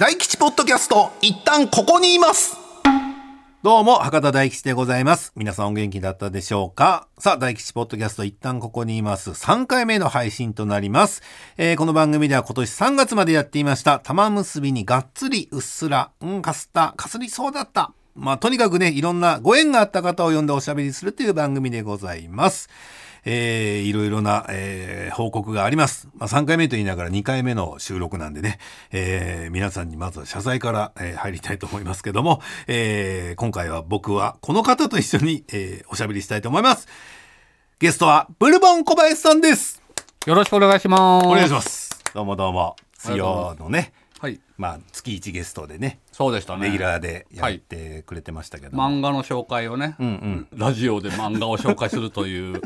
大吉ポッドキャスト一旦ここにいますどうも、博多大吉でございます。皆さんお元気だったでしょうか？さあ、大吉ポッドキャスト一旦ここにいます。3回目の配信となります。えーこの番組では今年3月までやっていました、玉結びにがっつりうっすら、うん、かすった、かすりそうだった。まあ、とにかくね、いろんなご縁があった方を呼んでおしゃべりするという番組でございます。えーいろいろな、えー報告があります。まあ、3回目と言いながら2回目の収録なんでね、えー皆さんにまずは謝罪から、えー入りたいと思いますけども、えー今回は僕はこの方と一緒に、えーおしゃべりしたいと思います。ゲストはブルボン小林さんです。よろしくお願いします。お願いします。どうもどうも。水曜のね、はい。まあ月1ゲストでね、そうでしたね。レギュラーでやってくれてましたけども、漫画の紹介をね、うんうん。ラジオで漫画を紹介するという、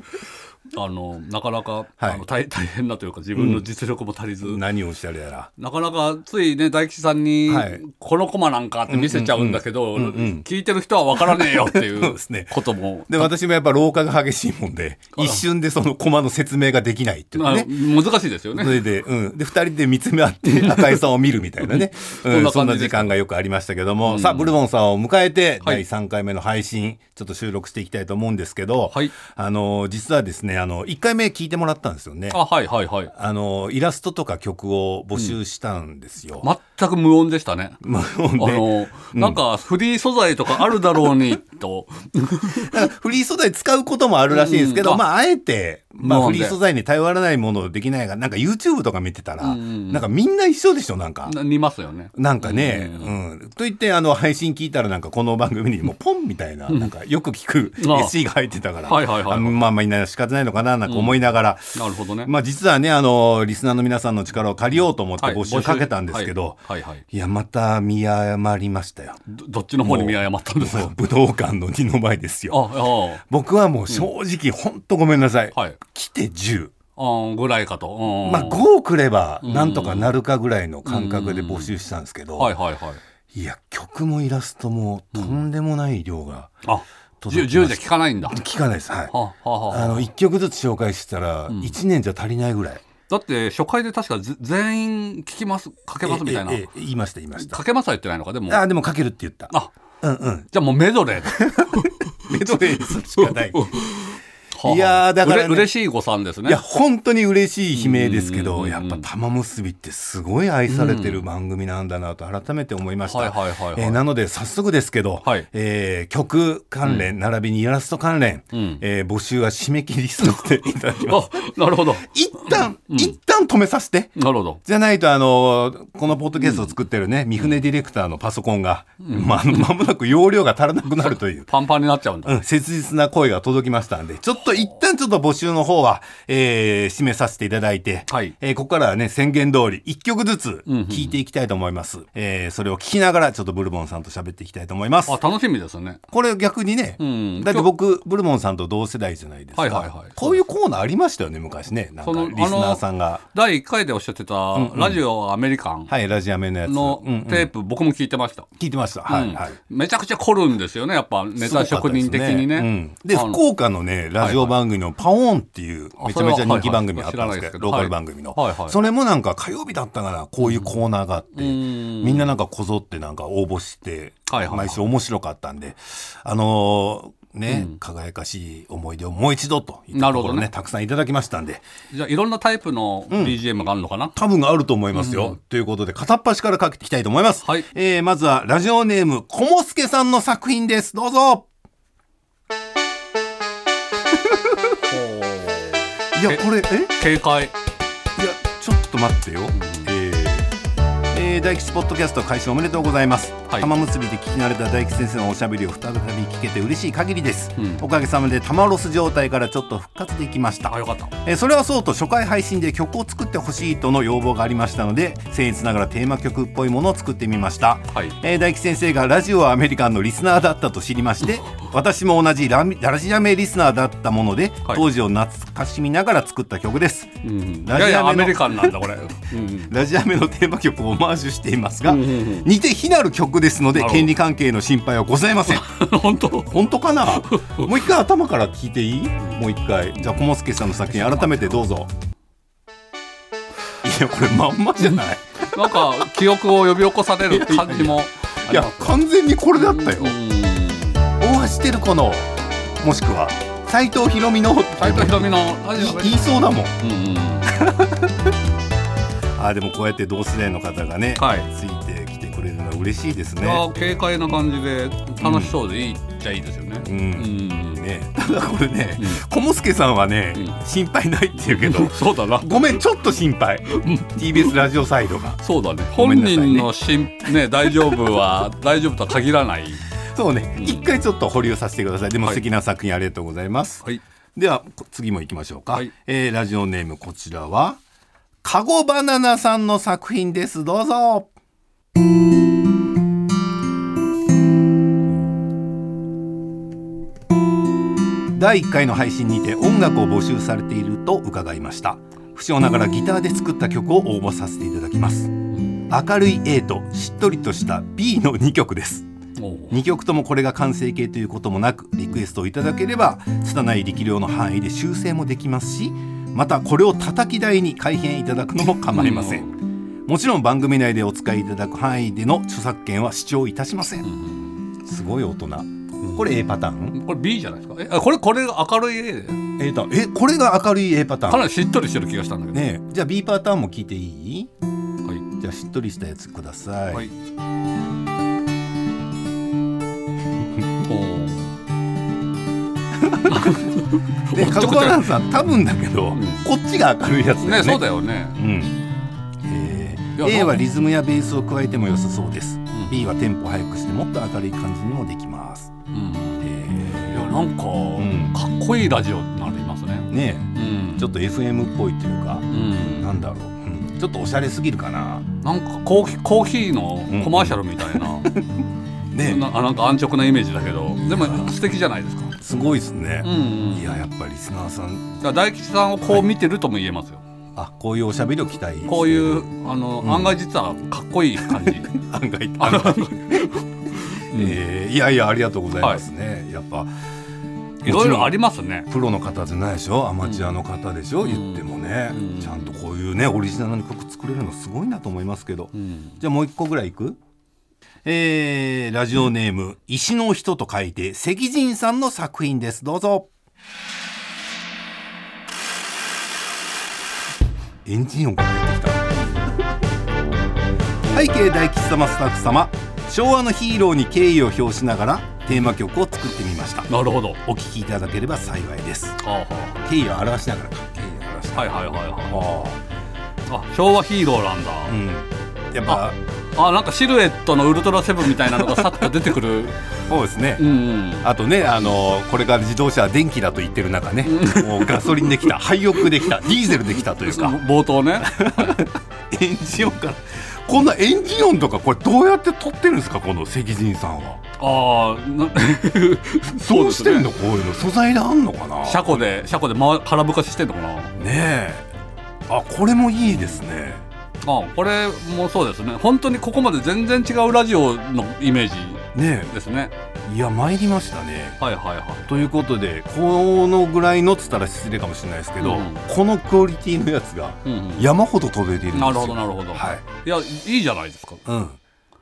あの、なかなか、はい。あの大 大変なというか、自分の実力も足りず、何をおっしゃるやら。なかなかついね、大吉さんに、はい。このコマなんかって見せちゃうんだけど、んうん聞いてる人は分からねえよっていそうことも。で、私もやっぱ老化が激しいもんで、一瞬でそのコマの説明ができないっていうあね。難しいですよね。それで、うん。で、二人で見つめ合って赤井さんを見るみたいなね。うん、そんな感じそんな時間がよくありましたけども、さあ、ブルボンさんを迎えて、はい。第3回目の配信、ちょっと収録していきたいと思うんですけど、はい。あの、実はですね、あの、1回目聞いてもらったんですよね。あ、はいはいはい。あの、イラストとか曲を募集したんですよ。全く無音でしたね。まあ、あの、なんかフリー素材とかあるだろうにと、フリー素材使うこともあるらしいんですけど、うん。まあ、あえて、まあ、フリー素材に頼らないものできないが、なんか YouTube とか見てたら、んなんかみんな一緒でしょ、なんか。な似ますよね。なんかね、うん。と言って、あの、配信聞いたら、なんかこの番組にもうポンみたいな、なんかよく聞く SC が入ってたから、はいはいはいはい。あまあまあ、みんな仕方ないのかな、なんか思いながら、なるほどね。まあ実はね、あの、リスナーの皆さんの力を借りようと思ってはい。募集かけたんですけど、はいはいはい。いや、また見誤りましたよ。どどっちの方に見誤ったんですか？武道館の二の前ですよ。ああ僕はもう正直、ほんとごめんなさい。はい。来て10。ああぐらいかと、うんまあ5くればなんとかなるかぐらいの感覚で募集したんですけど、はいはいはい。いや、曲もイラストもとんでもない量があ届きま 10, した。じゃ聞かないんだ。は聞かないです。はい。あの、1曲ずつ紹介したら、1年じゃ足りないぐらい。だって初回で確かぜ全員聞きますかけますみたいなええええ言いました、言いました。かけますは言ってないのか？でもあ、でもかけるって言った。あうんうん。じゃあもうメドレーで メドレーするしかない。いやーだからね。嬉しい誤算ですね。いや、本当に嬉しい悲鳴ですけど、やっぱ玉結びってすごい愛されてる番組なんだなと改めて思いました。えーなので早速ですけど、はい。えー曲関連、並びにイラスト関連、ん。えー募集は締め切りさせていただきます。あなるほど。一旦、一旦止めさせて。なるほど。じゃないと、あの、このポッドキャストを作ってるね、三船ディレクターのパソコンが、まあ、まもなく容量が足らなくなるという。パンパンになっちゃうんだ、うん、切実な声が届きましたんで、ちょっと一旦ちょっと募集の方は、えー、締めさせていただいて、はいえーここからはね、宣言通り、一曲ずつうんうん聴いていきたいと思います。えー、それを聞きながら、ちょっとブルボンさんと喋っていきたいと思います。あ楽しみですねこれ逆にね、うんだって僕、ブルボンさんと同世代じゃないですか。はいはいはいこういうコーナーありましたよね、昔ね。なんか、リスナーさんが。第1回でおっしゃってた、ラジオアメリカンはい、ラジアメのやつ。のうんうんテープ、僕も聞いてました、聞いてました。はい、うんはい。めちゃくちゃ凝るんですよねやっぱネタ職人的にねうんで、福岡のね、ラジオ番組のパオーンっていう、あめちゃめちゃ人気番組あったんですけど、ローカル番組の。それもなんか火曜日だったかな、こういうコーナーがあって、ん。みんななんかこぞってなんか応募して、毎週面白かったんで、あのーね、輝かしい思い出をもう一度といったところね、なるほどね。たくさんいただきましたんで、じゃあいろんなタイプの BGM があるのかな、多分あると思いますよ。ということで、片っ端からかけていきたいと思います。はい。えーまずは、ラジオネーム、こもすけさんの作品です。どうぞや、これ、え？警戒いや、ちょっと待ってよ。大吉ポッドキャスト開始おめでとうございます、はい。玉結びで聞き慣れた大吉先生のおしゃべりを再び聞けて嬉しい限りです、うん。おかげさまで玉ロス状態からちょっと復活できました。あよかった。えーそれはそうと初回配信で曲を作ってほしいとの要望がありましたので僭越ながらテーマ曲っぽいものを作ってみました、はい。えー大吉先生がラジオアメリカンのリスナーだったと知りまして 私も同じラミラジアメリスナーだったもので、はい。当時を懐かしみながら作った曲です。うん。いラジアメリカンなんだこれ、うん。ラジアメのテーマ曲をオマージュしていますが、うんうんうん。似て非なる曲ですので権利関係の心配はございません。本当？本当かな？もう一回頭から聞いていい？もう一回。じゃあ小松助さんの作品改めてどうぞ。いやこれまんまじゃない？なんか記憶を呼び起こされる感じもあいや完全にこれだったよ、うん大橋照子のもしくは斎藤ひろみの斉藤ひろみの言いそうだもんうんうん あーでもこうやって同世代の方がね、はい。ついてきてくれるのは嬉しいですね。軽快な感じで楽しそうでいいっちゃいいですよね。うん。うん。ね。ただこれねうん。小野助さんはね、うん。心配ないって言うけど そうだな。ごめんちょっと心配。TBS ラジオサイドが。そうだね。ね。人のしんね大丈夫は 大丈夫とは限らない。そうね、うん。一回ちょっと保留させてください。でもはい。素敵な作品ありがとうございます、はい。ではこ次も行きましょうか、はい。えーラジオネームこちらはカゴバナナさんの作品です。どうぞ。第1回の配信にて音楽を募集されていると伺いました。不詳ながらギターで作った曲を応募させていただきます。明るい A としっとりとした B の2曲です。おう。2曲ともこれが完成形ということもなくリクエストをいただければ拙い力量の範囲で修正もできますしまたこれを叩き台に改編いただくのも構いません。もちろん番組内でお使いいただく範囲での著作権は主張いたしませうん。んすごい大人。これ A パターン？これ B じゃないですか？えあこれこれが明るい A で A パターンえこれが明るい A パターン？かなりしっとりしてる気がしたんだけど。ねえ。じゃあ B パターンも聞いていい？はい。じゃあしっとりしたやつください、はい。おう でカゴバナナさん多分だけど、うん。こっちが明るいやつだよね。ねそうだよね。うん。えー A はリズムやベースを加えても良さそうです、ん。B はテンポ速くしてもっと明るい感じにもできます、うん。えいやなんか、ん。かっこいいラジオになりますね。ーねうん。えちょっと FM っぽいというか、うん。なんだろう、うん。ちょっとおしゃれすぎるかな。なんかコーヒーコーヒーのコマーシャルみたいな、ね。なあなんか安直なイメージだけど。でも素敵じゃないですか。すごいですね。う、ん、うん。いややっぱりリスナーさん。大吉さんをこう見てるとも言えますよ。あこういうおしゃべりを期待こういうあの、うん。案外実はかっこいい感じ。案外。あ のえーいやいやありがとうございますね、やっぱいろいろありますね。プロの方じゃないでしょ？アマチュアの方でしょ、うん。言ってもね、うん。ちゃんとこういうねオリジナルの曲作れるのすごいなと思いますけど、うん。じゃあもう一個ぐらいいく？えー、ラジオネーム石の人と書いて石人さんの作品です。どうぞ。エンジン音が入ってきた。背景大吉様スタッフ様昭和のヒーローに敬意を表しながらテーマ曲を作ってみました。なるほど。お聴きいただければ幸いです。は敬意を表しながらか敬意を表しながら。あはあ、はいはいはい。はあ。い。あ昭和ヒーローなんだ。あうん。やっぱあなんかシルエットのウルトラセブンみたいなのがさっと出てくる。そうですね、うん。うん。あとねあのこれから自動車は電気だと言ってる中ね。もうガソリンできた。廃屋できた。ディーゼルできたというか。冒頭ね。エンジン音からこんなエンジン音とかこれどうやって撮ってるんですか？この石人さんは。ああ、などうしてんの？のこういうの素材であんのかな？ね車庫で車庫で回空ぶかししてんのかな？え。あこれもいいですねあこれもそうですね。本当にここまで全然違うラジオのイメージねですね。えいや参りましたねはいはいはい。ということでこのぐらいのっつったら失礼かもしれないですけど、うんこのクオリティのやつがうんうん。山ほど飛べているんですよなるほどなるほど。はいいやいいじゃないですか。うん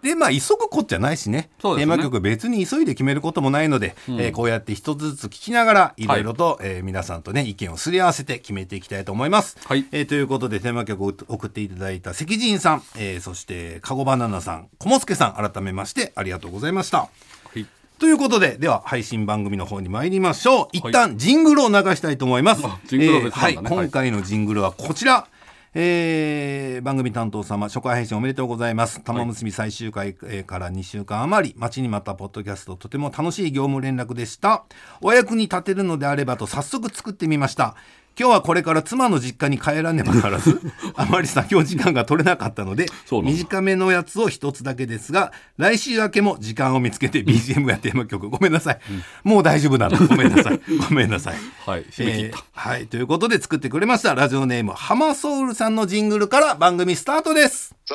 でまあ急ぐこっちゃないしね。そうですね。テーマ曲別に急いで決めることもないので、うん。えーこうやって一つずつ聞きながらい。ろいろと、えー皆さんとね意見をすり合わせて決めていきたいと思います。はい。えーということでテーマ曲を送っていただいた石人さん、えーそしてかごバナナさん小もすけさん改めましてありがとうございました。はい。ということででは配信番組の方に参りましょう。一旦ジングルを流したいと思います、あジングルを別はいなんだね。今回のジングルはこちら、えー番組担当様初回配信おめでとうございます。玉結び最終回えーから2週間余り待ちに待ったポッドキャストとても楽しい業務連絡でした。お役に立てるのであればと早速作ってみました今日はこれから妻の実家に帰らねばならず あまり作業時間が取れなかったので短めのやつを一つだけですが来週明けも時間を見つけて BGM やテーマ曲。ごめんなさい、もう大丈夫なの。ごめんなさい。ごめんなさい。はい。締め切った。えーはいということで作ってくれました。ラジオネームハマソウルさんのジングルから番組スタートです。So,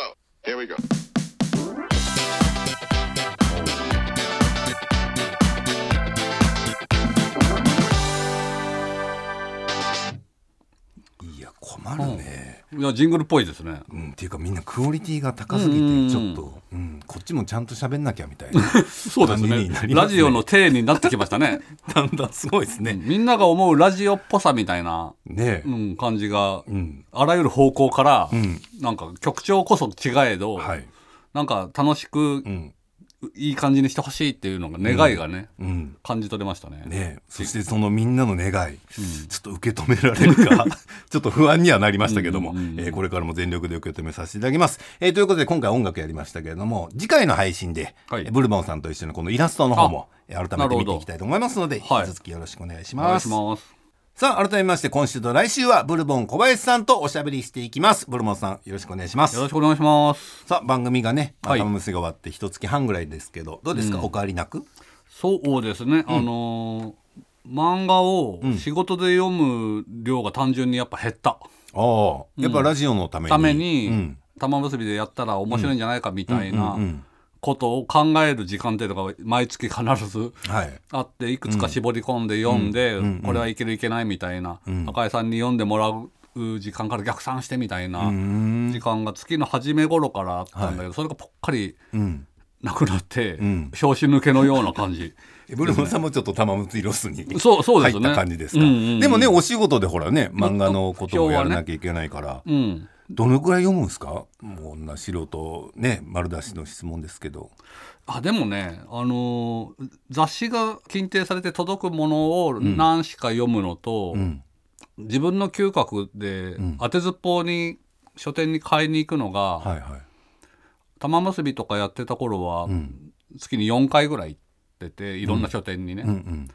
困るね、いやジングルっぽいですね。うん、っていうかみんなクオリティが高すぎうん。てちょっと、うん、こっちもちゃんと喋んなきゃみたいな そうです感じになりますね。ラジオの体になってきましたね。だんだんすごいですね、みんなが思うラジオっぽさみたいな、ね。う、ん、感じが、うん。あらゆる方向から、ん。なんか曲調こそ違えど、はい、なんか楽しくうんいい感じにしてほしいっていうのが願いがね、うん。感じ取れましたね。ね、そしてそのみんなの願い、ちょっと受け止められるか ちょっと不安にはなりましたけども、うんうんうん。えーこれからも全力で受け止めさせていただきます、えーということで今回音楽やりましたけれども次回の配信で、はい。えーブルボンさんと一緒にこのイラストの方もえー改めて見ていきたいと思いますのではい。引き続きよろしくお願いしお願います。さあ改めまして今週と来週はブルボン小林さんとおしゃべりしていきます。ブルボンさんよろしくお願いします。よろしくお願いします。さあ番組がねはい。頭結が終わって一月半ぐらいですけどどうですか、お変わりなく？そうですね、あのー漫画を仕事で読む量が単純にやっぱ減った。ああ。やっぱラジオのために、ために、うん。玉結びでやったら面白いんじゃないかみたいなうんうんことを考える時間っていうのが毎月必ずはい。あっていくつか絞り込んで読んで、これはいけるいけないみたいな、ん。赤井さんに読んでもらう時間から逆算してみたいなうん。時間が月の初め頃からあったんだけど、それがぽっかりうん。なくなって、ん。拍子抜けのような感じ。え ブルボンさんもちょっと玉結びロスに 入った感じですか、でもねお仕事でほらね漫画のことをやらなきゃいけないから、うんどのくらい読むんですか？もうな素人ね丸出しの質問ですけど。あでもね、あのー雑誌が禁定されて届くものを何しか読むのと、ん。自分の嗅覚で当てずっぽうに書店に買いに行くのが、はいはい。玉結びとかやってた頃は、月に4回ぐらい行ってていろんな書店にね、うんうん。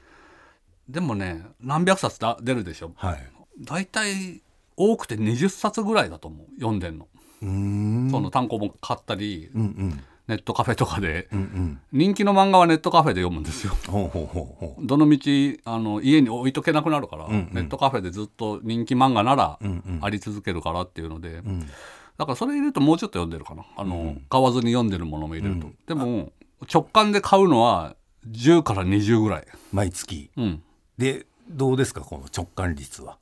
でもね何百冊だ出るでしょ。はい。大体多くて20冊ぐらいだと思う読んでんの、その単行本買ったり、うんうん。ネットカフェとかで、うんうん。人気の漫画はネットカフェで読むんですよ。ほうほうどのみちあの家に置いとけなくなるから、んうん。ネットカフェでずっと人気漫画ならんうん。あり続けるからっていうので、ん。だからそれ入れるともうちょっと読んでるかな。あの、買わずに読んでるものも入れると、でも直感で買うのは10から20ぐらい、毎月。うん、でどうですかこの直感率は？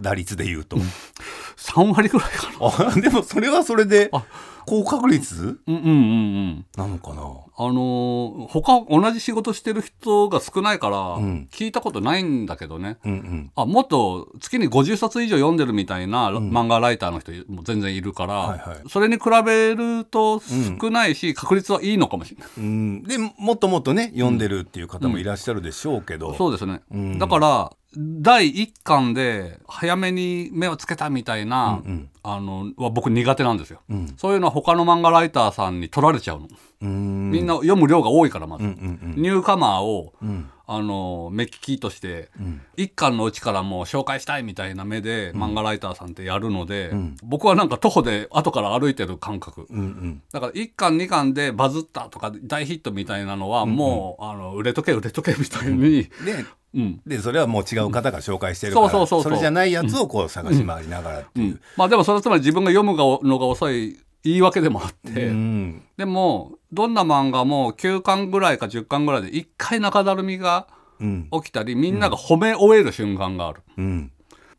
打率で言うと、3割ぐらいかな。あでもそれはそれであ。高確率？うんうんうんうん。なのかな？あのー他同じ仕事してる人が少ないからん。聞いたことないんだけどね、うんうん。あもっと月に50冊以上読んでるみたいな漫画ライターの人も全然いるから、はいはい。それに比べると少ないし、確率はいいのかもしれない。うん。でもっともっとね読んでるっていう方もいらっしゃるでしょうけど、そうですね、ん。だから第一巻で早めに目をつけたみたいな、うんあのは僕苦手なんですよ、ん。そういうのは他の漫画ライターさんに取られちゃうの、うん。みんな読む量が多いからまず、うんうんニューカマーを、ん。あの目利きとして、ん。一巻のうちからもう紹介したいみたいな目で漫画ライターさんってやるので、僕はなんか徒歩で後から歩いてる感覚、うんうん。だから1巻2巻でバズったとか大ヒットみたいなのはもう、あの売れとけ売れとけみたいに、でうん。でそれはもう違う方が紹介してるからそれじゃないやつをこう探し回りながらっていう。まあでもそれはつまり自分が読むのが遅い言い訳でもあって、うん。でもどんな漫画も9巻ぐらいか10巻ぐらいで1回中だるみがうん。起きたりみんなが褒め終える瞬間がある。うん。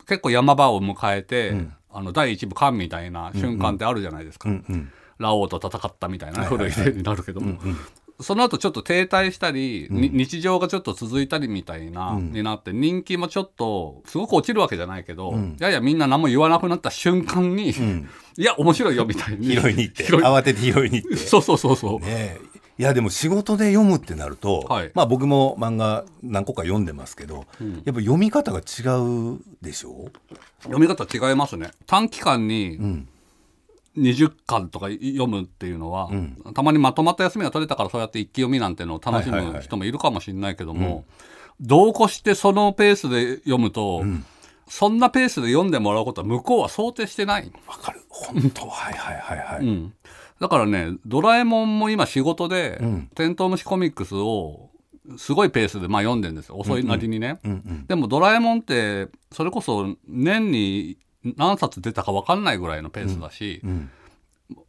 結構山場を迎えて、あの第一部巻みたいな瞬間ってあるじゃないですか、うん。うん。ラオウと戦ったみたいな古い例になるけども、その後ちょっと停滞したり、に日常がちょっと続いたりみたいな、になって人気もちょっとすごく落ちるわけじゃないけど、ややみんな何も言わなくなった瞬間に、いや面白いよみたいに。拾いに行って慌てて拾いに行って。そうそうそうそう、ね。えいやでも仕事で読むってなると、はい。まあ僕も漫画何個か読んでますけど、やっぱ読み方が違うでしょ？読み方違いますね。短期間にん20巻とか読むっていうのは、たまにまとまった休みが取れたからそうやって一気読みなんてのを楽しむ人もいるかもしれないけども、同行してそのペースで読むと、そんなペースで読んでもらうことは向こうは想定してない、わかる。本当。はいはいはいはい、うん。だからね「ドラえもん」も今仕事で、ん。テントウムシコミックスをすごいペースでまあ読んでるんですよ。遅いなりにね、うんうん。でも「ドラえもん」ってそれこそ年に何冊出たか分かんないぐらいのペースだし、ん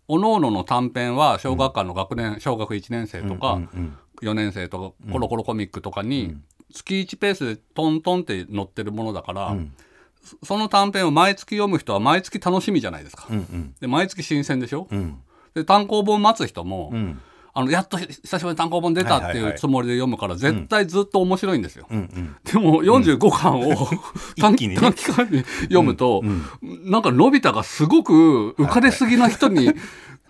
おのおのの短編は小学館の学年、小学1年生とか、うんうん4年生とかコロコロコミックとかに月1ペースでトントンって載ってるものだから、その短編を毎月読む人は毎月楽しみじゃないですか。で毎月新鮮でしょ、うん。で単行本待つ人も、うんあのやっと久しぶりに単行本出たってはいうつもりで読むから絶対ずっと面白いんですよ。でも45巻を 短期間に読むと、なんかのび太がすごく浮かれすぎな人に、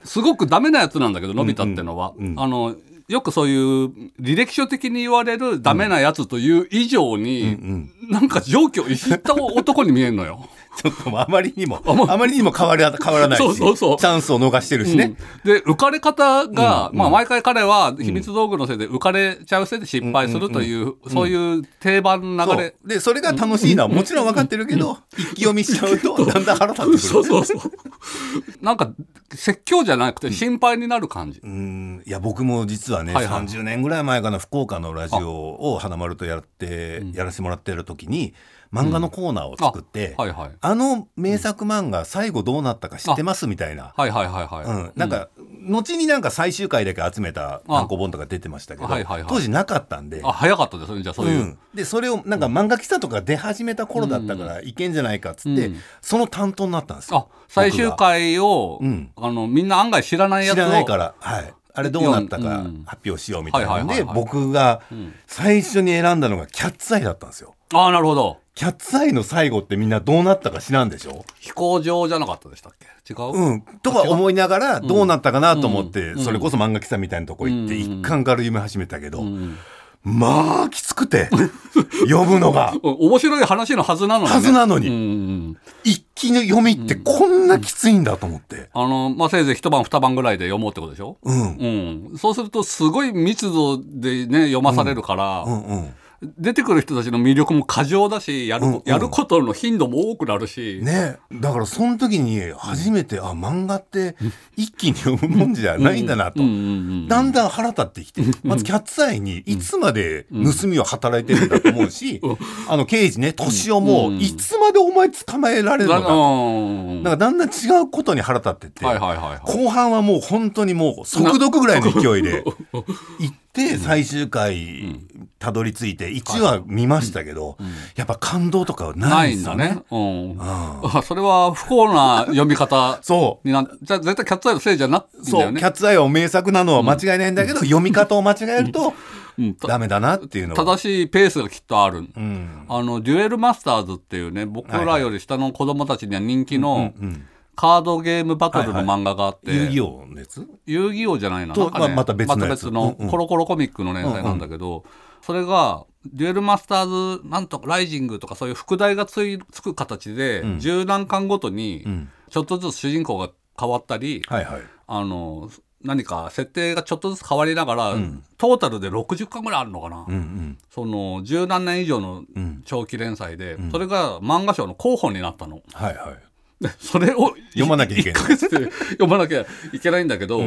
すごくダメなやつなんだけどのび太ってのは、あのよくそういう履歴書的に言われるダメなやつという以上に、なんか状況をった男に見えるのよ。ちょっとあまりにもあまりにも変わら変わらないしそうそうそう。チャンスを逃してるしね、で浮かれ方が、まあ、毎回彼は秘密道具のせいで浮かれちゃうせいで失敗するという、そういう定番流れ。う。でそれが楽しいのはもちろん分かってるけど一気読みしちゃうと だんだん腹立ってくるそうそうそう。なんか説教じゃなくて心配になる感じ、うん。いや僕も実はね、はいはい。30年ぐらい前かな福岡のラジオを花丸とやって、やらせてもらってる時に漫画のコーナーを作って、はいはい。あの名作漫画最後どうなったか知ってますみたいな。はいはいはいはい、うん、なんか、後になんか最終回だけ集めた単行本とか出てましたけど、はいはいはい。当時なかったんで、あ早かったですねじゃあそういう、うん、でそれをなんか漫画喫茶とか出始めた頃だったからいけんじゃないかっつって、うん。その担当になったんですよあ最終回を、うん。あのみんな案外知らないやつを。知らないから、はい、あれどうなったかうん。発表しようみたいなんで僕が最初に選んだのがキャッツアイだったんですよ。ああなるほどキャッツアイの最後ってみんなどうなったか知らんでしょ？飛行場じゃなかったでしたっけ？違う、うん、とは思いながらどうなったかなと思って、うん。それこそ漫画喫茶みたいなとこ行ってうん。一巻から読み始めたけど、うん。まあきつくて 読むのが。お面白い話のはずなのに、ね、はずなのに。うんうん一気の読みってこんなきついんだと思って。あのまあせいぜい一晩二晩ぐらいで読もうってことでしょ？うん。うん、そうするとすごい密度でね読まされるから、うんうん出てくる人たちの魅力も過剰だしやる,、うんうん。やることの頻度も多くなるし、ねだからその時に初めて、あ漫画って一気に読むもんじゃないんだなと、うんうんうんだんだん腹立ってきてまずキャッツアイにいつまで盗みを働いてるんだと思うし、あの刑事ね年をもうん。いつまでお前捕まえられるのか、うんなんかだんだん違うことに腹立ってって、後半はもう本当にもう速読ぐらいの勢いで 行って最終回たどり着いて1話見ましたけど、やっぱ感動とかはなないいんですよね。ね。うん。ああそれは不幸な読み方そうになじゃあ絶対キャッツアイのせいじゃなそう。キャッツアイは名作なのは間違いないんだけど、読み方を間違えると ダメだなっていうのは。正しいペースがきっとある。うんあのデュエルマスターズっていうね僕らより下の子供たちには人気のうんカードゲームバトルの漫画があって、遊戯王のやつ？遊戯王じゃないな。となんかねままた別のまた別のうんうん。コロコロコミックの連載なんだけど、それがデュエルマスターズなんとかライジングとかそういう副題がついつく形で、十何巻ごとにん。ちょっとずつ主人公が変わったり、はいはい。あの何か設定がちょっとずつ変わりながら、トータルで60巻ぐらいあるのかな、うんうん。その十何年以上のん。長期連載で、それが漫画賞の候補になったの。はいはい。で それを読まなきゃいけない1ヶ月で読まなきゃいけないんだけど、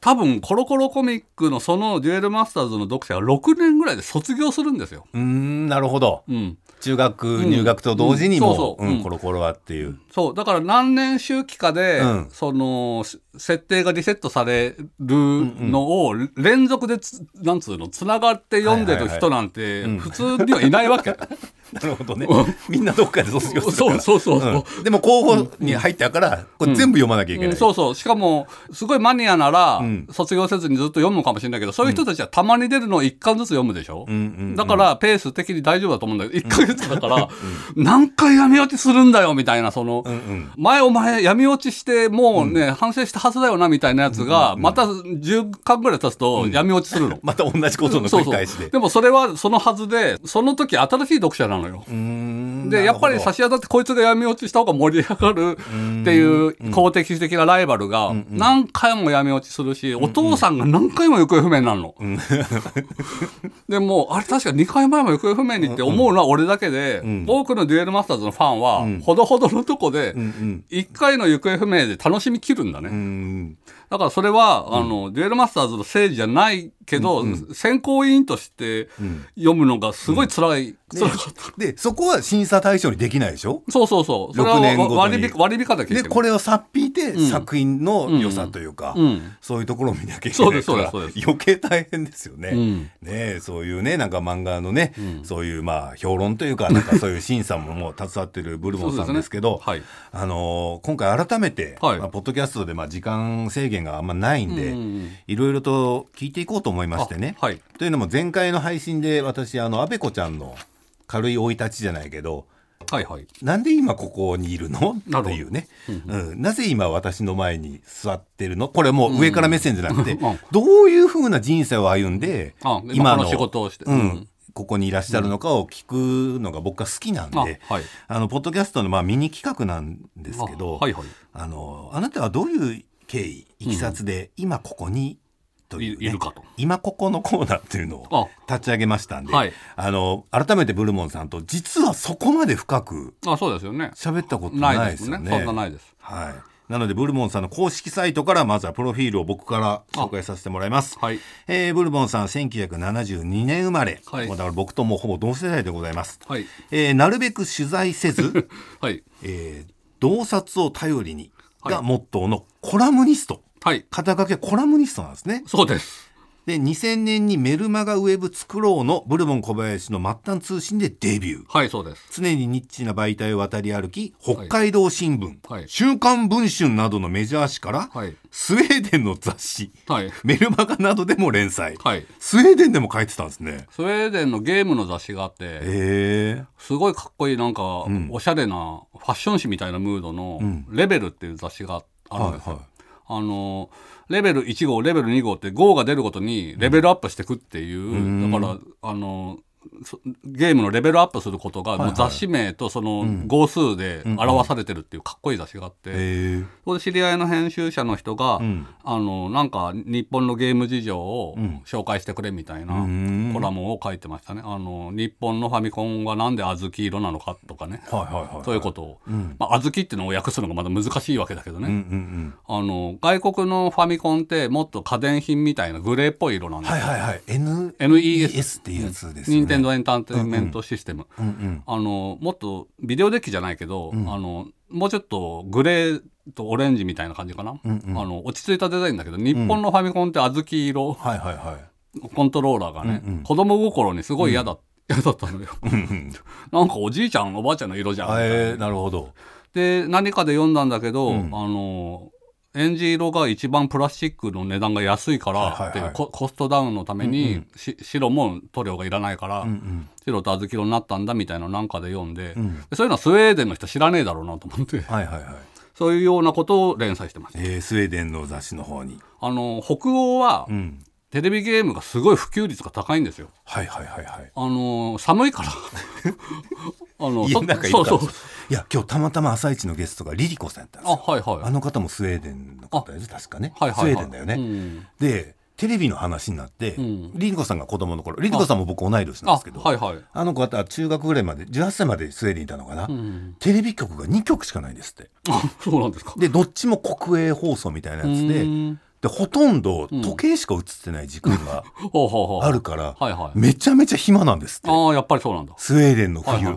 多分コロコロコミックのそのデュエルマスターズの読者は6年ぐらいで卒業するんですよ。うーん、なるほど。うん、中学入学と同時にうんもそうんコロコロはっていう。そうだから何年周期かで、うん。そのし設定がリセットされるのを連続でつなんつうのつながって読んでる人なんて普通にはいないわけ。なるほどね。みんなどっかで卒業するそう。そうそうそう。うん。でも候補に入ったから、これ全部読まなきゃいけない。うんそうそう。しかもすごいマニアなら、ん。卒業せずにずっと読むのかもしれないけどそういう人たちはたまに出るのを1巻ずつ読むでしょ、うだからペース的に大丈夫だと思うんだけど1ヶ月だから何回闇落ちするんだよみたいなその、うんうん。前お前闇落ちしてもうね、反省したはずだよなみたいなやつが、また10巻ぐらい経つと闇落ちするの。また同じことの繰り返しで。でもそれはそのはずでその時新しい読者なのよ。でやっぱり差し当たってこいつが闇落ちした方が盛り上がるっていう公的的なライバルが何回も闇落ちするし、お父さんが何回も行方不明になるの。でもうあれ確か2回前も行方不明にって思うのは俺だけで、多くのデュエルマスターズのファンは、ほどほどのとこで1回の行方不明で楽しみきるんだね。うんだからそれは、あのデュエルマスターズのせいじゃないけど、選考委員として読むのがすごい辛い、辛かった。でそこは審査対象にできないでしょ？そうそうそう。それは6年ごとに。割り引割り引かなきゃいけない。でこれをさっぴいて作品の良さというか、うん。そういうところを見なきゃいけないかそうら余計大変ですよね。ん。ねえそういうねなんか漫画のね、そういうまあ評論というかなんか そういう審査ももう携わってるブルボンさんですけどあのー今回改めて、はい。まあ、ポッドキャストでまあ時間制限があんまないんで、うんいろいろと聞いていこうと思いましてね。あはい。というのも前回の配信で私あの安倍子ちゃんの軽い生い立ちじゃないけどはいはい。なんで今ここにいるの？なるほど。っていうね、うん。なぜ今私の前に座ってるの？これもう上から目線じゃなくて、うん。どういうふうな人生を歩んであで今の仕事をして。うん。うん。ここにいらっしゃるのかを聞くのが僕は好きなんで、あはい。あのポッドキャストのまあミニ企画なんですけどあはいはい。あのあなたはどういう経緯いきさつで今ここにという、ねいいるかと。今ここのコーナーっていうのをあ。立ち上げましたんで、はい。あの改めてブルモンさんと実はそこまで深くあそうですよね。喋ったことないですよね。そんなないです。はい。なのでブルボンさんの公式サイトからまずはプロフィールを僕から紹介させてもらいます。はい。えーブルボンさん1972年生まれ、はい。もうだから僕ともうほぼ同世代でございます。はい。えーなるべく取材せず、はい。えー洞察を頼りにはいがモットーのコラムニスト。はい肩書きはコラムニストなんですね。そうです。で2000年にメルマガウェブ作ろうのブルボン小林の末端通信でデビュー。はいそうです。常にニッチな媒体を渡り歩き北海道新聞、はい。週刊文春などのメジャー誌から、はい。スウェーデンの雑誌はい。メルマガなどでも連載、はい。スウェーデンでも書いてたんですね。スウェーデンのゲームの雑誌があって、へえ。すごいかっこいいなんか、おしゃれなファッション誌みたいなムードの「レベル」っていう雑誌があるんですよ。はいはいあのレベル1号レベル2号って号が出るごとにレベルアップしていくっていう、だからあのそゲームのレベルアップすることが、雑誌名とその号数で表されてるっていうかっこいい雑誌があって、そこで知り合いの編集者の人が、ん。あのなんか日本のゲーム事情を紹介してくれみたいなうん。コラムを書いてましたね。あの日本のファミコンはなんで小豆色なのかとかね。はいはいはいそういうことを、まあ、小豆っていうのを訳すのがまだ難しいわけだけどね、うんうんうん。あの外国のファミコンってもっと家電品みたいなグレーっぽい色なんですよ、はいはいはい。NES NES っていうやつですよね任天堂エンターテインメントシステム、うんうん。あのもっとビデオデッキじゃないけど、あのもうちょっとグレーとオレンジみたいな感じかな、あの落ち着いたデザインだけど日本のファミコンって小豆色、はいはいはい。コントローラーがね、子供心にすごい嫌だ,、嫌だったのよ。なんかおじいちゃんおばあちゃんの色じゃんえー、なるほど。で何かで読んだんだけど、あのエンジ色が一番プラスチックの値段が安いからっていう、ココストダウンのために、し白も塗料がいらないから、白と小豆色になったんだみたいなのなんかで読んで,で、そういうのはスウェーデンの人知らねえだろうなと思って。はいはいはい。そういうようなことを連載してます。えー、スウェーデンの雑誌の方に。あの北欧は、うんテレビゲームがすごい普及率が高いんですよ。はいはいはいはい。あの寒いから。あの家の中そうそう。いや今日たまたま朝一のゲストがリリコさんやったんですあよはいはい。あの方もスウェーデンの方です確かね、はいはいはい。スウェーデンだよね、うん。でテレビの話になって、ん。リリコさんが子供の頃リリコさんも僕同い年なんあですけどはいはい。あの子は中学ぐらいまで18歳までスウェーデンにいたのかな、んテレビ局が2局しかないんですって。あそうなんですか。でどっちも国営放送みたいなやつでうんでほとんど時計しか映ってない時間が あるから、めちゃめちゃ暇なんですって。ああやっぱりそうなんだ。スウェーデンの冬、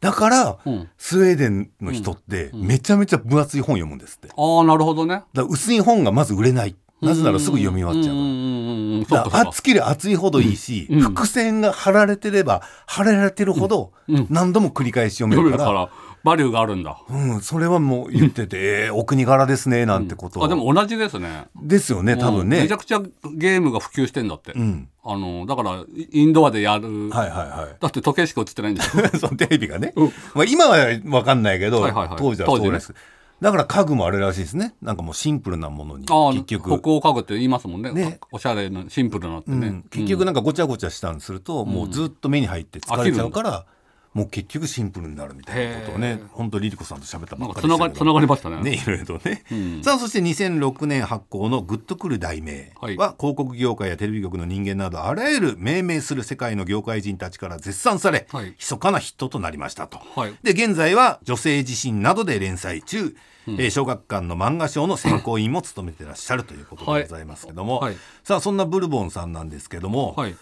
だから、うん。スウェーデンの人ってめちゃめちゃ分厚い本読むんですって。ああなるほどね。ら薄い本がまず売れない。なぜならすぐ読み終わっちゃう。からうんうんうんうんそうだかそうかから厚ければ厚いほどいいし、うん伏線が貼られてれば貼られてるほど何度も繰り返し読めるから,、読めるからバリューがあるんだ。うん、それはもう言ってて、えーお国柄ですねなんてこと、あでも同じですね。ですよね多分ね。うんめちゃくちゃゲームが普及してんだって、ん。あのだからインドアでやる、はいはいはい。だって時計しか映ってないんですよ そのテレビがね、まあ、今は分かんないけど、はいはいはい。当時はそうです、だから家具もあれらしいですね。なんかもうシンプルなものに。結局。北欧家具って言いますもんね。ね。おしゃれなシンプルなってね、うん。結局なんかごちゃごちゃしたんすると、もうずっと目に入って疲れちゃうから、もう結局シンプルになるみたいなことをへねー。本当リリコさんと喋ったばっかりでつながりましたね。ね、いろいろね、うん。さあそして2006年発行の「グッとくる題名は」はい。広告業界やテレビ局の人間などあらゆる命名する世界の業界人たちから絶賛され、はい。密かなヒットとなりましたと。はい。で現在は女性自身などで連載中、えー小学館の漫画賞の選考委員も務めてらっしゃるということでございますけども、はい。さあそんなブルボンさんなんですけども、はい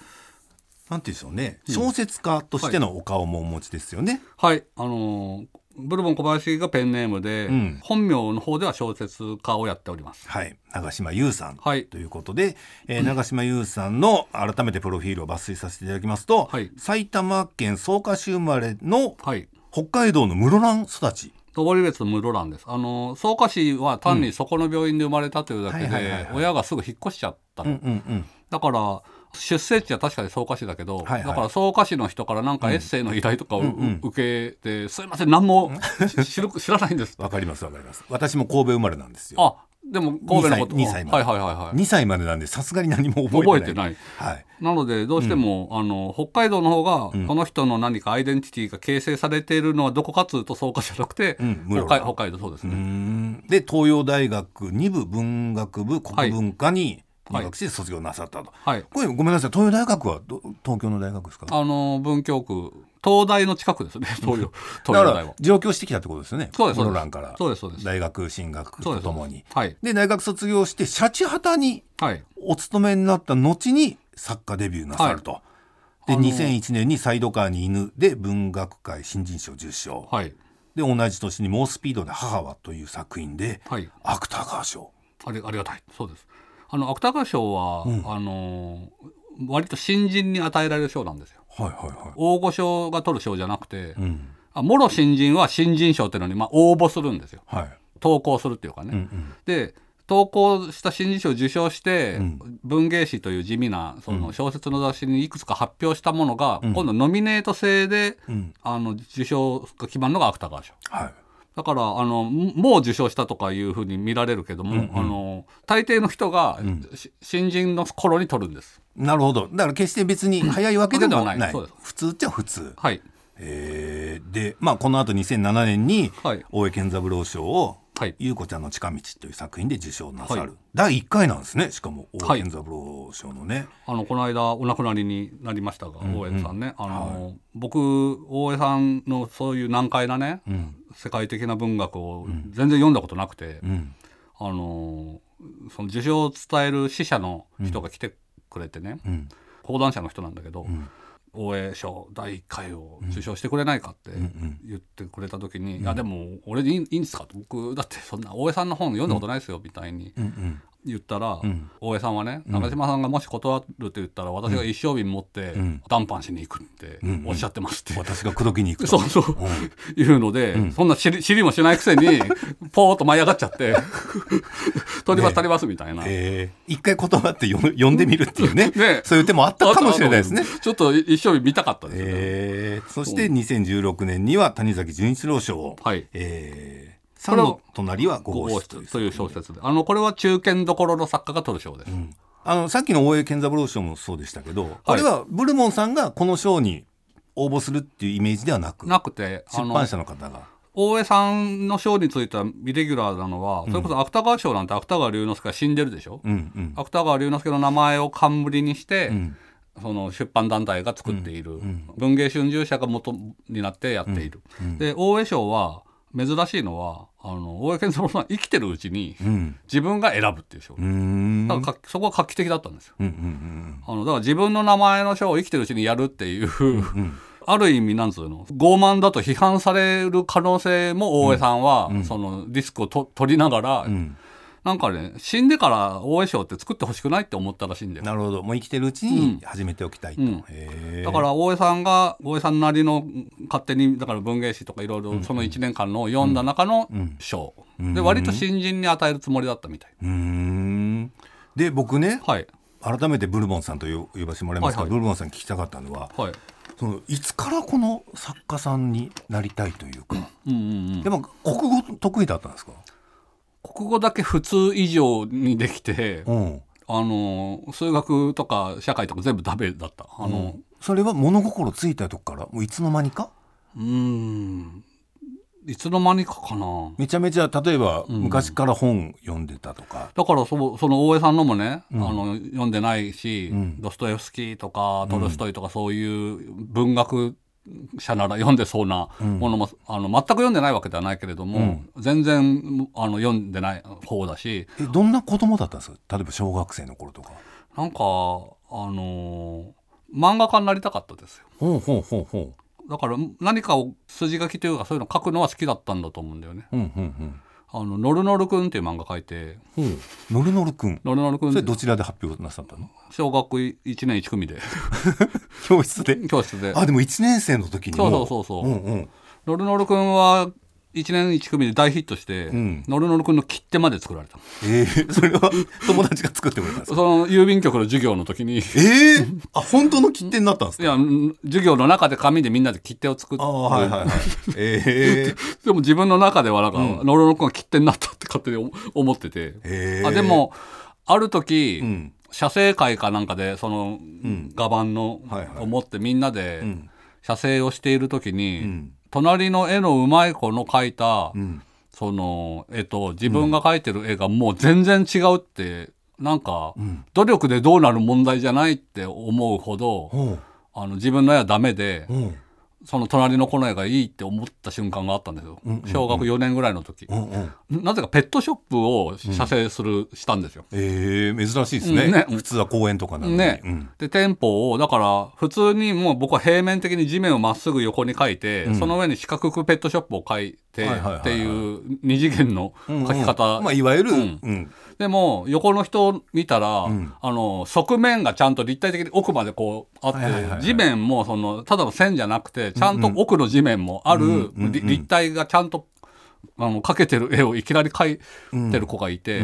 なんていうんでしょうね。小説家としてのお顔もお持ちですよね。はい。あのーブルボン小林がペンネームで、ん。本名の方では小説家をやっております。はい、長島優さんはい。ということで、えー長島優さんの改めてプロフィールを抜粋させていただきますと、はい。埼玉県草加市生まれのはい。北海道の室蘭育ち。登別の室蘭です。あの草加市は単にそこの病院で生まれたというだけで親がすぐ引っ越しちゃったの、うんうん。だから出生地は確かに草加市だけど、はいはい。だから草加市の人からなんかエッセイの依頼とかを、受けて「すいません何もし 知る知らないんです」わかりますわかります。私も神戸生まれなんですよ。あでも神戸のこと2歳2歳まで。はいはいはいはい。2歳までなんでさすがに何も覚えてない。覚えてない。はい。なのでどうしても、あの北海道の方が、この人の何かアイデンティティが形成されているのはどこかっつうと草加じゃなくて、うん。北海北海道そうですね、ん。で東洋大学二部文学部国文科に入学して卒業なさったと。はい。これごめんなさい。東洋大学はど東京の大学ですか？あの文京区東大の近くですね。東洋東洋大は上京してきたってことですよね。そうですそうです。室蘭から。そうですそうです。大学進学とともに。はい。で大学卒業してシャチハタにはい。お勤めになった後に作家デビューなさると。であの2001年に「サイドカーに犬」で文学界新人賞受賞、はい。で同じ年に「猛スピードで母は」という作品ではい。芥川賞。ありありがたい。そうですあの芥川賞は、あの割と新人に与えられる賞なんですよ。はいはいはい。大御所が取る賞じゃなくて、うん。あもろ新人は新人賞っていうのに、まあ、応募するんですよ。はい。投稿するっていうかね、うんうん。で投稿した新人賞を受賞して、ん。文芸誌という地味なその小説の雑誌にいくつか発表したものが、今度ノミネート制で、ん。あの受賞が決まるのが芥川賞。はいだからあのもう受賞したとかいうふうに見られるけども、あの大抵の人が、し新人の頃に取るんです。なるほど。だから決して別に早いわけではなない。いそうです。普通っちゃ普通。はい。えーでまあこの後2007年にはい。大江健三郎賞をはい「優子ちゃんの近道」という作品で受賞なさる、はい。第1回なんですね。しかも大はい。江健三郎賞のね、あのこの間お亡くなりになりましたが、大江さんね。あの、僕大江さんのそういう難解なね、世界的な文学を全然読んだことなくて、うん。あのその受賞を伝える使者の人が来てくれてね、うん。講談社の人なんだけど、大江賞第1回を受賞してくれないかって言ってくれた時に「いやでも俺でいいんですか?」と。僕だってそんな大江さんの本読んだことないですよみたいにうんうん言ったら、大江さんはね中島さんがもし断るって言ったら私が一升瓶持って談判しに行くっておっしゃってますって。私が口説きに行くと。そうそう、いうので、そんな知り知りもしないくせに ポーッと舞い上がっちゃって「取ります取ります」みたいな。えー、一回断って読む読んでみるっていうね。ね。そういう手もあったかもしれないですね。ちょっと一升瓶見たかったですよね。えー、そして2016年には谷崎潤一郎賞。を、はい。えー三の隣は五五号号室という小説で。あのこれは中堅どころの作家が取る賞です、あのさっきの大江健三郎賞もそうでしたけど、これはブルモンさんがこの賞に応募するっていうイメージではなくなくて出版社の方が。大江さんの賞についてはイレギュラーなのは、それこそ芥川賞なんて芥川龍之介が死んでるでしょ、うんうん。芥川龍之介の名前を冠にして、ん。その出版団体が作っている、文芸春秋社が元になってやっている、で大江賞は珍しいのはあの大江健三郎さん生きてるうちに、うん。自分が選ぶっていう賞、だからかそこは画期的だったんですよ。うんうんあのだから自分の名前の賞を生きてるうちにやるっていう、ある意味なんつうの傲慢だと批判される可能性も大江さんは、そのリスクをと取りながら、んなんかね死んでから大江賞って作ってほしくないって思ったらしいんだよ。なるほど。もう生きてるうちに始めておきたいと、ん。へーだから大江さんが大江さんなりの勝手にだから文芸誌とかいろいろその1年間の読んだ中の賞、で割と新人に与えるつもりだったみたい。で僕ねはい。改めてブルボンさんと呼呼ばせてもらいますけど、はいはい。ブルボンさんに聞きたかったのははい。そのいつからこの作家さんになりたいというか、うんうんうん、でも国語得意だったんですか、国語だけ普通以上にできて、うん、あの数学とか社会とか全部ダメだった。あの、それは物心ついたとこから？もういつの間にか？うん。いつの間にかかな。めちゃめちゃ例えば昔から本読んでたとか、だからそその大江さんのもね、あの読んでないし、ドストエフスキーとかトルストイとかそういう文学者なら読んでそうなものも、あの全く読んでないわけではないけれども、全然あの読んでない方だし。えどんな子供だったんですか？例えば小学生の頃とか。なんかあのー漫画家になりたかったですよ。ほうほうほうほだから何かを筋書きというかそういうの書くのは好きだったんだと思うんだよね。ううんうんあのノルノルくんっていう漫画書いて。ノルノルくん。ノルノルくんそれどちらで発表なさったの？小学1年1組で。教室で？教室で。あでも1年生の時にもそうそうそうそう。うんうん。ノルノルくんは1年1組で大ヒットして、ん。ノルノルくんの切手まで作られた。のえー、それは友達が作ってくれたんですか？その郵便局の授業の時に。いえー、あ本当の切手になったんですか？やん授業の中で紙でみんなで切手を作って。ああはいはいはい。えー、でも自分の中ではなんか、ノルノルくんが切手になったって勝手に思思ってて、へー。あでもある時、ん。写生会かなんかでその、画板の、はいはい。を持ってみんなで写生をしている時に、ん隣の絵のうまい子の描いた、ん。その絵と自分が描いてる絵がもう全然違うってなんか、努力でどうなる問題じゃないって思うほど、ほあの自分の絵はダメで、その隣の子の絵がいいって思った瞬間があったんですよ、小学4年ぐらいの時、うんうん。なぜかペットショップを写生する、したんですよ。えー、珍しいですね,、うんね。普通は公園とかなのに、ね。うん。で店舗をだから普通にもう僕は平面的に地面をまっすぐ横に描いて、その上に四角くペットショップを描いてっていう二次元の描き方、まあ、いわゆる、うん。うん。でも横の人を見たら、あの側面がちゃんと立体的に奥までこうあって、地面もそのただの線じゃなくてちゃんと奥の地面もある、り立体がちゃんとあの描けてる絵をいきなり描いてる子がいて。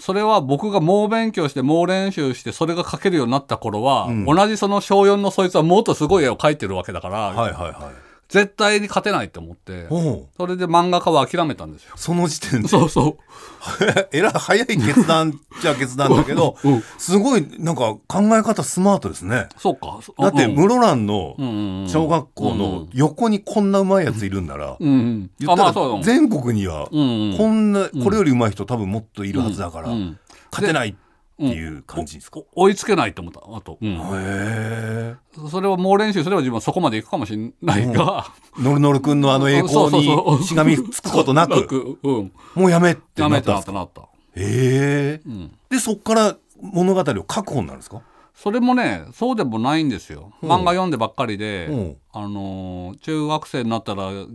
それは僕が猛勉強して猛練習してそれが描けるようになった頃は、同じその小4のそいつはもっとすごい絵を描いてるわけだから、はいはいはい絶対に勝てないと思ってそれで漫画家は諦めたんですよ。その時点で？そうそう。えらい早い決断じゃ決断だけど、うんすごいなんか考え方スマートですね。そうか。だってうん室蘭の小学校の横にこんなうまいやついるんなら、うんうん。言ったら全国にはこんなこれよりうまい人多分もっといるはずだから、うん。勝てないっていう感じですか、お追いつけないと思った。あと、うん。へえそれは猛練習すれば自分はそこまで行くかもしれないが、ノルノル君のあの栄光にしがみつくことなく。く、うん。もうやめってやめたなったんですか？なったなった。へえ、ん。でそっから物語を書く本なんですか？それもね、そうでもないんですよ。漫画読んでばっかりで、うん。あのー中学生になったらフ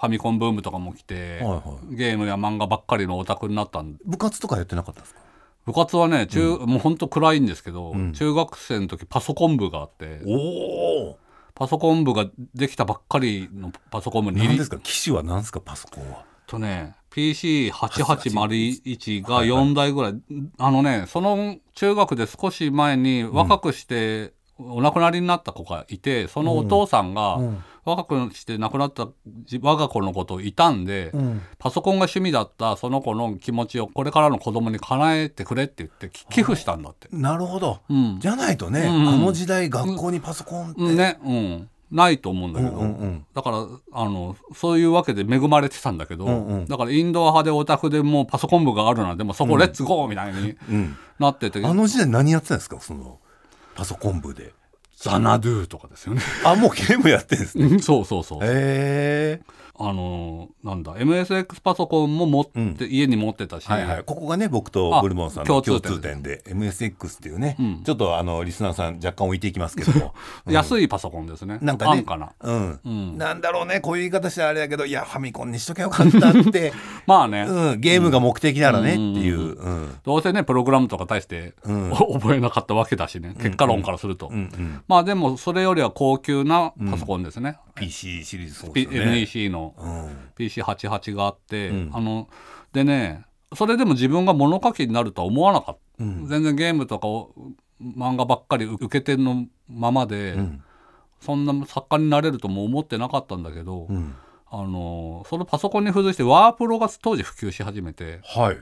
ァミコンブームとかも来て、はいはゲームや漫画ばっかりのオタクになったんで。部活とかやってなかったんですか？部活はね中、もうほんと暗いんですけど、中学生の時パソコン部があって。おおパソコン部ができたばっかりのパソコン部に何ですか機種は何ですかパソコンは？とね PC8801 が4台ぐらい、あのねその中学で少し前に若くしてお亡くなりになった子がいてそのお父さんが若くして亡くなったじ我が子のことをいたんで、パソコンが趣味だったその子の気持ちをこれからの子供に叶えてくれって言ってき寄付したんだって。なるほど、ん。じゃないとね、んあの時代学校にパソコンって、うん。ね、うん。ないと思うんだけど、うんうんうん。だからあのそういうわけで恵まれてたんだけど、んうん。だからインドア派でオタクでもうパソコン部があるなんでもうそこレッツゴーみたいにうん。なってて、あの時代何やってたんですか？そのパソコン部で。ザナドゥとかですよね。あもうゲームやってんですね。う んそうそうそう、へえあのなんだ MSX パソコンも持って、家に持ってたし、はいはい、ここがね僕とあブルボンさんの共共通点通点で MSX っていうね、ちょっとあのリスナーさん若干置いていきますけども。安いパソコンですね。なんかね安価な。うん。ん。なんだろうねこういう言い方したらあれだけどいやファミコンにしときゃよかったって、まあね、うん、ゲームが目的ならねっていう、うん。どうせねプログラムとか大して、お覚えなかったわけだしね。結果論からすると、まあでもそれよりは高級なパソコンですね、PC シリーズそうですよね。NEC の。うん。PC88 があって、あのでねそれでも自分が物書きになるとは思わなかった、全然ゲームとかを漫画ばっかり受けてのままで、そんな作家になれるとも思ってなかったんだけど、ん。あのそのパソコンに付随してワープロが当時普及し始めてはい。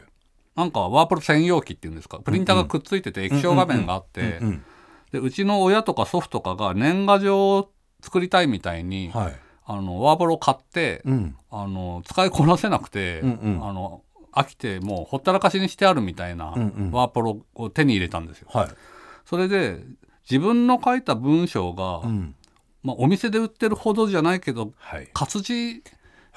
なんかワープロ専用機っていうんですかプリンターがくっついてて液晶画面があってうんでうちの親とか祖父とかが年賀状を作りたいみたいに、はい。ああのワープロ買って、うん。あの使いこなせなくて、うんうん。あの飽きてもうほったらかしにしてあるみたいなうんうん。ワープロを手に入れたんですよ。はい。それで自分の書いた文章が、うん。まあ、お店で売ってるほどじゃないけどはい。活字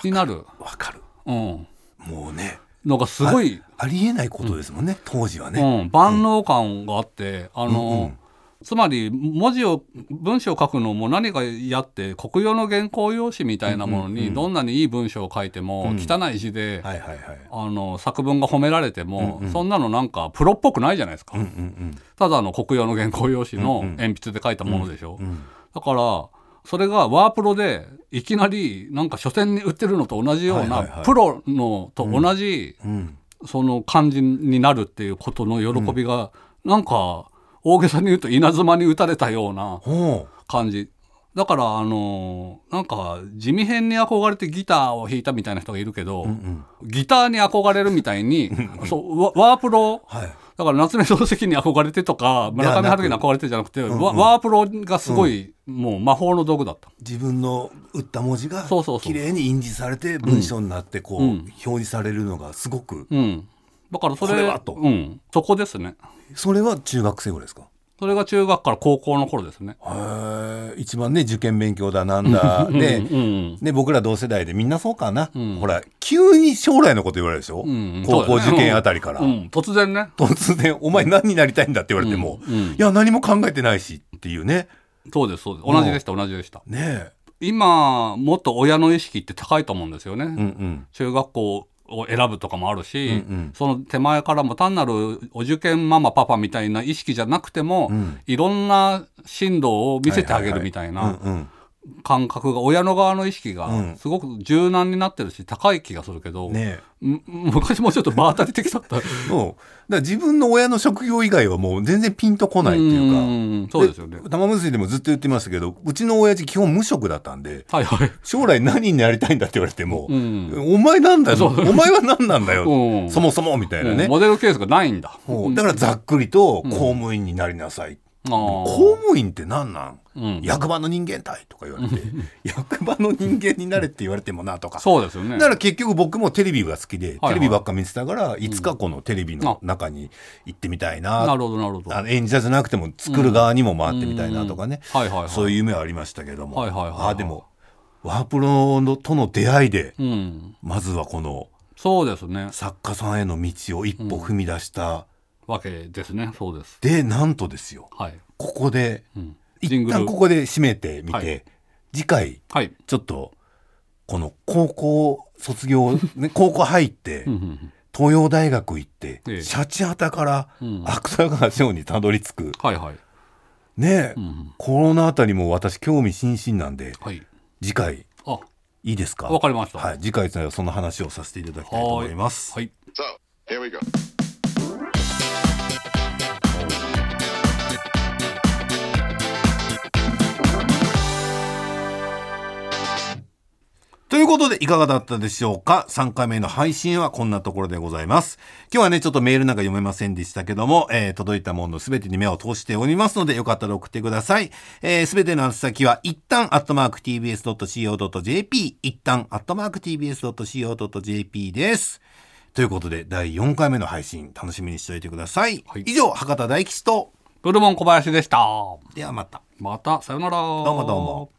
になる、わかる。うん、もうね。のがすごい、ありえないことですもんね、当時はね、うん、万能感があって、あの、うんうんつまり文字を文章を書くのも何が嫌って国用の原稿用紙みたいなものにどんなにいい文章を書いても、うん。汚い字で、あの作文が褒められても、うんうん。そんなのなんかプロっぽくないじゃないですか、うんうんただの国用の原稿用紙の鉛筆で書いたものでしょ、うんうんだからそれがワープロでいきなりなんか書店に売ってるのと同じようはいはいはない。プロのと同じうん。その感じになるっていうことの喜びがなんか大げさに言うと稲妻に打たれたようなほ感じ。だからあのーなんか地味編に憧れてギターを弾いたみたいな人がいるけど、う、うんうん、ギターに憧れるみたいにそうワワープロはい。だから夏目漱石に憧れてとか村上春樹に憧れてじゃなくてんうん。ワワープロがすごい、もう魔法の道具だった。自分の打った文字がそうそうそう。綺麗に印字されて文章になってこう、うん。表示されるのがすごくうん、だからそれはと。うん、そこですね。それは中学生ぐらいですか？それが中学から高校の頃ですね。一番ね受験勉強だなんだ。で、うん僕ら同世代でみんなそうかな、ん。ほら急に将来のこと言われるでしょ、うん高校受験あたりから、うん、突然ね。突然「お前何になりたいんだ?」って言われても「うん。うん。いや何も考えてないし」っていうね。そうですそうです。同じでした同じでした。ね今もっと親の意識って高いと思うんですよね、えうんうん。中学校を選ぶとかもあるし、うんうん。その手前からも単なるお受験ママパパみたいな意識じゃなくても、ん。いろんな進路を見せてあげるみたいはな感覚が親の側の意識がうん。すごく柔軟になってるし高い気がするけど、ねむ昔もうちょっと場当たり的だった。う。だから自分の親の職業以外はもう全然ピンとこないっていうか。んそうですよね。玉結びでもずっと言ってましたけどうちの親父基本無職だったんではいはい。将来何になりたいんだって言われても、うんお前なんだよ。お前は何なんだよ、うん。そもそもみたいなね、うん。モデルケースがないんだ。だからざっくりと公務員になりなさい、公務員って何なん？役場の人間体とか言われて 役場の人間になれって言われてもなとか。そうですよね。だから結局僕もテレビが好きで、はいテレビばっか見てたからいつかこのテレビの中に行ってみたいな、なるほどなるほど。演者じゃなくても作る側にも回ってみたいなとかね、うん。はいはいはい。そういう夢はありましたけども、はいはいはいはい。あでもワープロのとの出会いで、うん。まずはこのそうですね。作家さんへの道を一歩踏み出した、わけですねそうですでなんとですよはい、ここでうん、一旦ここで締めてみて、はい。次回はい。ちょっとこの高校卒業、ね、高校入ってうんうん東洋大学行って、ええ。シャチハタからうん。芥川賞にたどり着く、はいはい。ねえ、うんうん。この辺りも私興味津々なんではい。次回あ。いいですか？わかりました。はい、次回はその話をさせていただきたいと思います。はい。So, here we ということで、いかがだったでしょうか ?3 回目の配信はこんなところでございます。今日はね、ちょっとメールなんか読めませんでしたけども、えー届いたものすべてに目を通しておりますので、よかったら送ってください。えーすべての宛先は、一旦、アットマーク tbs.co.jp、一旦、アットマーク tbs.co.jp です。ということで、第4回目の配信、楽しみにしておいてください。はい以上、博多大吉と、ブルボン小林でしたではまた。またさよならどどうもどうも。